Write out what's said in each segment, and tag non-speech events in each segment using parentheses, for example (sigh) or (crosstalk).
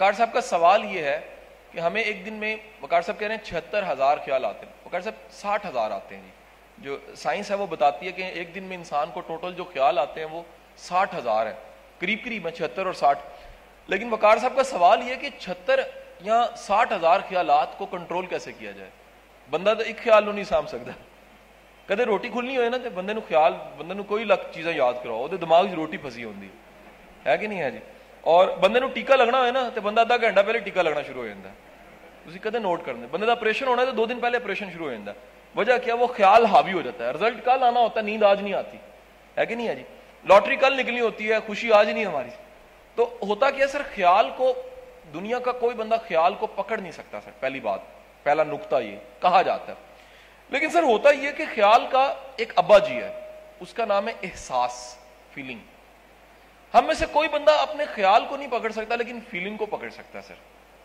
وقار صاحب کا سوال یہ ہے کہ ہمیں ایک دن میں وقار صاحب کہہ رہے ہیں چھہتر ہزار خیال آتے ہیں۔ وقار صاحب ساٹھ ہزار آتے ہیں جی۔ جو سائنس ہے وہ بتاتی ہے کہ ایک دن میں انسان کو ٹوٹل جو خیال آتے ہیں وہ ساٹھ ہزار ہے قریب قریب ہے چھہتر اور ساٹھ۔ لیکن وقار صاحب کا سوال یہ کہ چھتر یا ساٹھ ہزار خیالات کو کنٹرول کیسے کیا جائے؟ بندہ تو ایک خیال نو نہیں سام سکتا۔ کدے روٹی کھلنی ہوئے نا تو بندے نو خیال، بندے نو کوئی لگ چیزیں یاد کراؤ وہ دماغ روٹی پھسی ہوتی ہے۔ کہ نہیں ہے جی؟ اور بندے نو ٹیکا لگنا ہوئے نا تو بندہ ادھا گھنٹہ پہلے ٹیکا لگنا شروع ہو جاتا ہے۔ تھی کدے نوٹ کرنے، بندے کا آپریشن ہونا ہے تو دو دن پہلے آپریشن شروع ہو جاتا ہے۔ وجہ کیا؟ وہ خیال حاوی ہو جاتا ہے۔ رزلٹ کل آنا ہوتا ہے، نیند آج نہیں آتی۔ ہے کہ نہیں ہے جی؟ لاٹری کل نکلنی ہوتی ہے، خوشی آج نہیں ہماری۔ تو ہوتا کیا سر؟ خیال کو، دنیا کا کوئی بندہ خیال کو پکڑ نہیں سکتا سر، پہلی بات۔ پہلا نقطہ یہ، کہا جاتا ہے۔ لیکن سر ہوتا یہ کہ خیال کا ایک ابا جی ہے، اس کا نام ہے احساس فیلنگ ہم میں سے کوئی بندہ اپنے خیال کو نہیں پکڑ سکتا، لیکن فیلنگ کو پکڑ سکتا ہے سر۔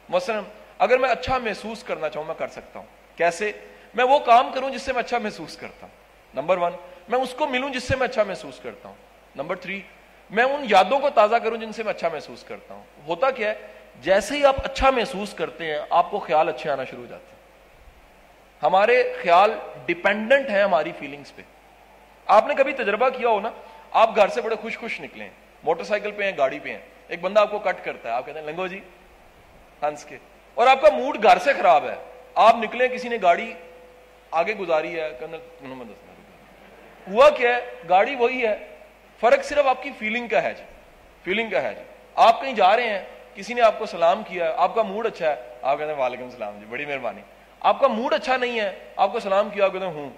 مثلا اگر میں اچھا محسوس کرنا چاہوں، میں کر سکتا ہوں۔ کیسے؟ میں وہ کام کروں جس سے میں اچھا محسوس کرتا ہوں۔ نمبر ون، میں اس کو ملوں جس سے میں اچھا محسوس کرتا ہوں۔ نمبر تھری، میں ان یادوں کو تازہ کروں جن سے میں اچھا محسوس کرتا ہوں۔ ہوتا کیا ہے؟ جیسے ہی آپ اچھا محسوس کرتے ہیں، آپ کو خیال اچھے آنا شروع ہو جاتے ہیں۔ ہمارے خیال ڈپینڈنٹ ہیں ہماری فیلنگز پہ۔ آپ نے کبھی تجربہ کیا ہو نا؟ آپ گھر سے بڑے خوش خوش نکلے موٹر سائیکل پہ ہیں، گاڑی پہ ہیں۔ ایک بندہ آپ کو کٹ کرتا ہے، آپ کہتے ہیں، لنگو جی ہنس کے۔ اور آپ کا موڈ گھر سے خراب ہے۔ آپ نکلے، کسی نے گاڑی آگے گزاری ہے ہوا کیا ہے؟ گاڑی وہی ہے۔ فرق صرف آپ کی فیلنگ کا ہے جی۔ فیلنگ کا ہے جی۔ آپ کہیں جا رہے ہیں، کسی نے آپ کو سلام کیا ہے، آپ کا موڈ اچھا ہے، آپ کہتے ہیں، وعلیکم السلام جی بڑی مہربانی۔ آپ کا موڈ اچھا نہیں ہے، آپ کو سلام کیا، آپ کہتے ہیں، ہوں۔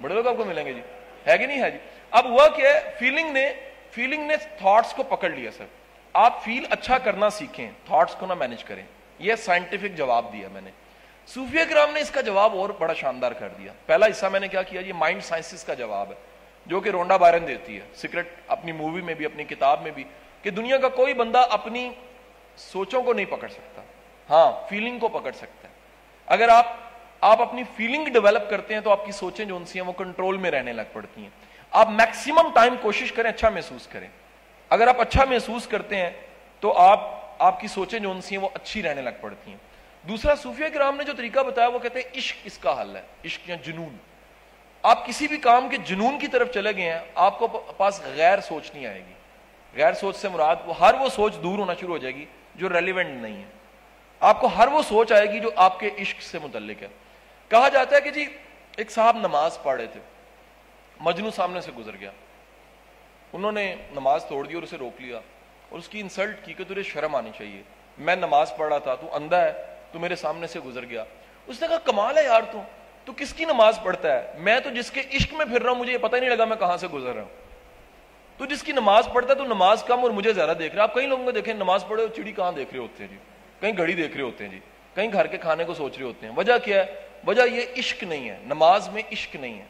بڑے لوگ آپ کو ملیں گے جی۔ ہے کہ نہیں ہے جی؟ اب ہوا کیا ہے فیلنگ نے فیلنگ نے تھاٹس کو پکڑ لیا سر۔ آپ فیل اچھا کرنا سیکھیں تھاٹس کو نہ مینج کریں۔ یہ سائنٹیفک جواب دیا میں نے۔ صوفیہ کرام نے اس کا جواب اور بڑا شاندار کر دیا۔ پہلا حصہ میں نے کیا کیا؟ یہ مائنڈ سائنسز کا جواب ہے، جو کہ رونڈا بائرن دیتی ہے۔ سیکرٹ اپنی مووی میں بھی، اپنی کتاب میں بھی، کہ دنیا کا کوئی بندہ اپنی سوچوں کو نہیں پکڑ سکتا۔ ہاں فیلنگ کو پکڑ سکتا ہے۔ اگر آپ آپ اپنی فیلنگ ڈیولپ کرتے ہیں تو آپ کی سوچیں جو ان سی ہیں، وہ کنٹرول میں رہنے لگ پڑتی ہیں۔ آپ میکسیمم ٹائم کوشش کریں اچھا محسوس کریں۔ اگر آپ اچھا محسوس کرتے ہیں، تو آپ آپ کی سوچیں جو ان سی ہیں، وہ اچھی رہنے لگ پڑتی ہیں۔ دوسرا، صوفیہ کرام نے جو طریقہ بتایا، وہ کہتے ہیں، عشق اس کا حل ہے، عشق یا جنون۔ آپ کسی بھی کام کے جنون کی طرف چلے گئے ہیں، آپ کو پاس غیر سوچ نہیں آئے گی۔ غیر سوچ سے مراد، وہ ہر وہ سوچ دور ہونا شروع ہو جائے گی جو ریلیونٹ نہیں ہے۔ آپ کو ہر وہ سوچ آئے گی جو آپ کے عشق سے متعلق ہے۔ کہا جاتا ہے کہ جی ایک صاحب نماز پڑھ رہے تھے۔ مجنو سامنے سے گزر گیا۔ انہوں نے نماز توڑ دی اور اسے روک لیا اور اس کی انسلٹ کی کہ تجھے شرم آنی چاہیے۔ میں نماز پڑھ رہا تھا، تو اندھا ہے، تو میرے سامنے سے گزر گیا۔ اس نے کہا، کمال ہے یار تو تو کس کی نماز پڑھتا ہے؟ میں تو جس کے عشق میں پھر رہا ہوں، مجھے یہ پتہ ہی نہیں لگا میں کہاں سے گزر رہا ہوں۔ تو جس کی نماز پڑھتا ہے تو نماز کم اور مجھے زیادہ دیکھ رہا آپ کئی لوگوں کو دیکھیں، نماز پڑھے چڑی کہاں دیکھ رہے ہوتے ہیں جی؟ کہیں گھڑی دیکھ رہے ہوتے ہیں جی کہیں گھر کے کھانے کو سوچ رہے ہوتے ہیں۔ وجہ کیا ہے؟ وجہ یہ عشق نہیں ہے، نماز میں عشق نہیں ہے۔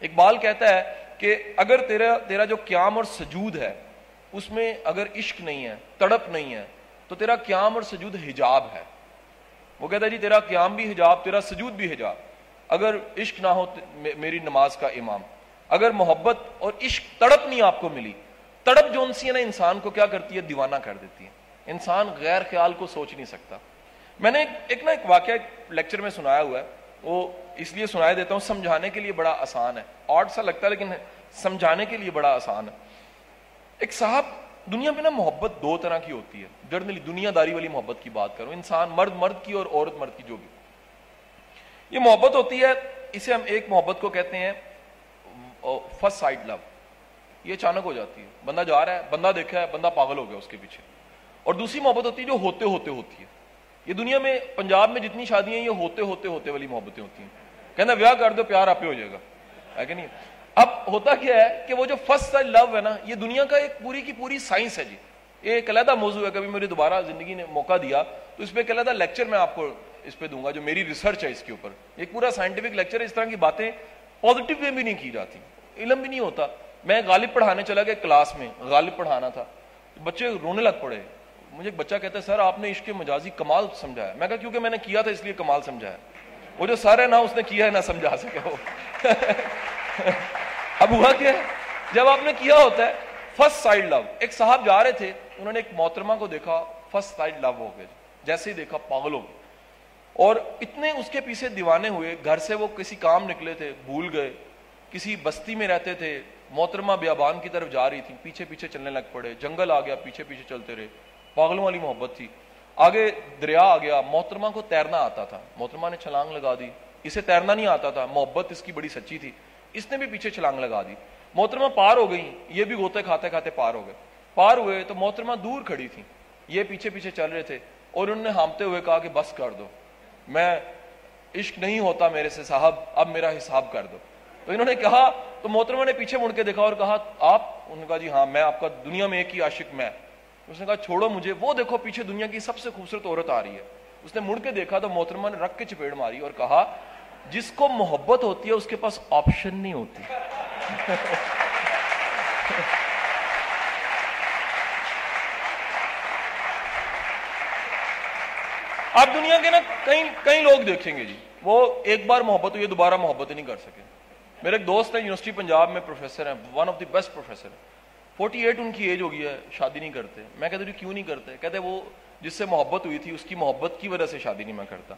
اقبال کہتا ہے کہ اگر تیرا تیرا جو قیام اور سجود ہے، اس میں اگر عشق نہیں ہے، تڑپ نہیں ہے، تو تیرا قیام اور سجود حجاب ہے۔ وہ کہتا ہے جی تیرا قیام بھی حجاب، تیرا سجود بھی حجاب۔ اگر عشق نہ ہو میری نماز کا امام۔ اگر محبت اور عشق تڑپ نہیں آپ کو ملی، تڑپ جو سی ہے نا، انسان کو کیا کرتی ہے؟ دیوانہ کر دیتی ہے۔ انسان غیر خیال کو سوچ نہیں سکتا۔ میں نے ایک نا ایک واقعہ لیکچر میں سنایا ہوا ہے۔ وہ اس لیے سنایا دیتا ہوں، سمجھانے کے لیے بڑا آسان ہے۔ آڈ سا لگتا ہے، لیکن سمجھانے کے لیے بڑا آسان ہے۔ ایک صاحب، دنیا میں نا محبت دو طرح کی ہوتی ہے۔ جرنلی دنیا داری والی محبت کی بات کروں، انسان مرد مرد کی اور عورت مرد کی، جو بھی۔ یہ محبت ہوتی ہے، اسے ہم ایک محبت کو کہتے ہیں فرسٹ سائڈ لو یہ اچانک ہو جاتی ہے۔ بندہ جا رہا ہے، بندہ دیکھا ہے، بندہ پاگل ہو گیا اس کے پیچھے۔ اور دوسری محبت ہوتی ہے جو ہوتے ہوتے ہوتی ہے۔ یہ دنیا میں پنجاب میں جتنی شادیاں یہ ہوتے ہوتے ہوتے والی محبتیں ہوتی ہیں۔ کہنا ویاہ کر دو، پیار آپ ہو جائے گا۔ ہے کہ نہیں؟ اب ہوتا کیا ہے کہ وہ جو فرسٹ سائڈ لو ہے نا، یہ دنیا کا ایک پوری کی پوری سائنس ہے جی۔ یہ ایک علیحدہ موضوع ہے، کبھی میری دوبارہ زندگی نے موقع دیا، تو اس پہ ایک علیحدہ لیکچر میں آپ کو اس پہ دوں گا، جو میری ریسرچ ہے اس کے اوپر۔ ایک پورا سائنٹیفک لیکچر ہے، اس طرح کی باتیں پازیٹیو وے بھی نہیں کی جاتی۔ علم بھی نہیں ہوتا۔ میں غالب پڑھانے چلا گیا کلاس میں، غالب پڑھانا تھا۔ بچے رونے لگ پڑے۔ مجھے ایک بچہ کہتا ہے، سر، آپ نے عشق مجازی کمال سمجھایا میں کہا کیونکہ میں نے کیا تھا اس لیے کمال سمجھایا وہ جو سر ہے نا اس نے کیا ہے، نہ سمجھا سکے وہ (laughs) اب ہوا کیا جب آپ نے کیا ہوتا ہے فرسٹ سائڈ لو ایک صاحب جا رہے تھے، انہوں نے ایک محترمہ کو دیکھا فرسٹ سائڈ لو ہو گئے۔ جیسے ہی دیکھا، پاگل ہو گئے۔ اور اتنے اس کے پیچھے دیوانے ہوئے، گھر سے وہ کسی کام نکلے تھے، بھول گئے۔ کسی بستی میں رہتے تھے، محترمہ بیابان کی طرف جا رہی تھی پیچھے پیچھے چلنے لگ پڑے، جنگل آ گیا، پیچھے پیچھے چلتے رہے۔ پاگلوں والی محبت تھی۔ آگے دریا آ گیا، محترمہ کو تیرنا آتا تھا۔ محترمہ نے چھلانگ لگا دی۔ اسے تیرنا نہیں آتا تھا۔ محبت اس کی بڑی سچی تھی۔ اس نے بھی پیچھے چھلانگ لگا دی۔ محترمہ پار ہو گئی یہ بھی گوتے کھاتے کھاتے پار ہو گئے۔ پار ہوئے تو محترمہ دور کھڑی تھی یہ پیچھے پیچھے چل رہے تھے اور انہوں نے ہامتے ہوئے کہا کہ بس کر دو۔ میں عشق نہیں ہوتا میرے سے صاحب، اب میرا حساب کر دو۔ تو انہوں نے کہا، تو محترمہ نے پیچھے مڑ کے دیکھا اور کہا، آپ؟ انہوں نے کہا جی ہاں میں آپ کا دنیا میں ایک ہی عاشق میں۔ اس نے کہا، چھوڑو مجھے. وہ دیکھو پیچھے دنیا کی سب سے خوبصورت عورت آ رہی ہے۔ اس نے مڑ کے دیکھا تو محترمہ نے رکھ کے چپیڑ ماری اور کہا، جس کو محبت ہوتی ہے اس کے پاس آپشن نہیں ہوتی. (laughs) آپ دنیا کے نا کئی کئی لوگ دیکھیں گے جی۔ وہ ایک بار محبت ہوئی دوبارہ محبت نہیں کر سکے۔ میرے ایک دوست ہیں، یونیورسٹی پنجاب میں پروفیسر ہیں one of the best professor ہیں۔ فورٹی ایٹ ان کی ایج ہو گئی ہے، شادی نہیں کرتے۔ میں کہتے جی کیوں نہیں کرتے؟ کہتے وہ جس سے محبت ہوئی تھی، اس کی محبت کی وجہ سے شادی نہیں میں کرتا۔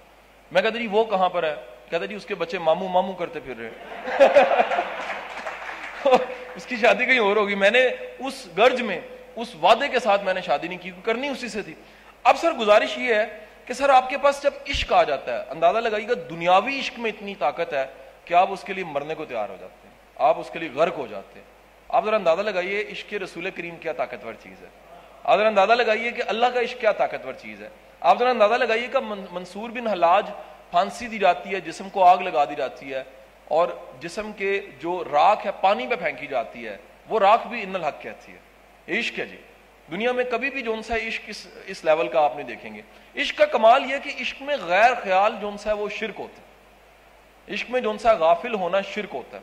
میں کہتے جی وہ کہاں پر ہے؟ کہتے جی اس کے بچے ماموں ماموں کرتے پھر رہے۔ (laughs) اس کی شادی کہیں اور ہوگی۔ میں نے اس گرج میں، اس وعدے کے ساتھ میں نے شادی نہیں کی، کرنی اسی سے تھی۔ اب سر گزارش یہ ہے کہ سر آپ کے پاس جب عشق آ جاتا ہے، اندازہ لگائیے گا دنیاوی عشق میں اتنی طاقت ہے کہ آپ اس کے لیے مرنے کو تیار ہو جاتے ہیں، آپ اس کے لیے غرق ہو جاتے ہیں۔ آپ ذرا اندازہ لگائیے عشق رسول کریم کیا طاقتور چیز ہے۔ آپ ذرا اندازہ لگائیے کہ اللہ کا عشق کیا طاقتور چیز ہے۔ آپ ذرا اندازہ لگائیے کہ منصور بن حلاج پھانسی دی جاتی ہے، جسم کو آگ لگا دی جاتی ہے اور جسم کے جو راکھ ہے، پانی پہ پھینکی جاتی ہے۔ وہ راکھ بھی ان الحق کہتی ہے۔ عشق ہے جی۔ دنیا میں کبھی بھی جون سا عشق اس اس لیول کا آپ نہیں دیکھیں گے۔ عشق کا کمال یہ کہ عشق میں غیر خیال جون سا ہے وہ شرک ہوتا ہے۔ عشق میں جون سا غافل ہونا شرک ہوتا ہے۔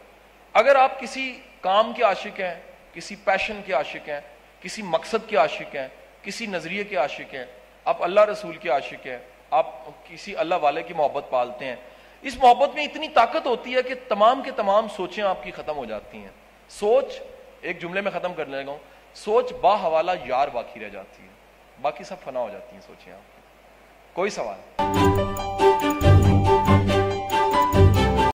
اگر آپ کسی کام کے عاشق ہیں، کسی پیشن کے عاشق ہیں، کسی مقصد کے عاشق ہیں، کسی نظریے کے عاشق ہیں، آپ اللہ رسول کے عاشق ہیں، آپ کسی اللہ والے کی محبت پالتے ہیں۔ اس محبت میں اتنی طاقت ہوتی ہے کہ تمام کے تمام سوچیں آپ کی ختم ہو جاتی ہیں۔ سوچ ایک جملے میں ختم کرنے لگا ہوں۔ سوچ با حوالہ یار باقی رہ جاتی ہے۔ باقی سب فنا ہو جاتی ہیں سوچیں آپ کوئی سوال؟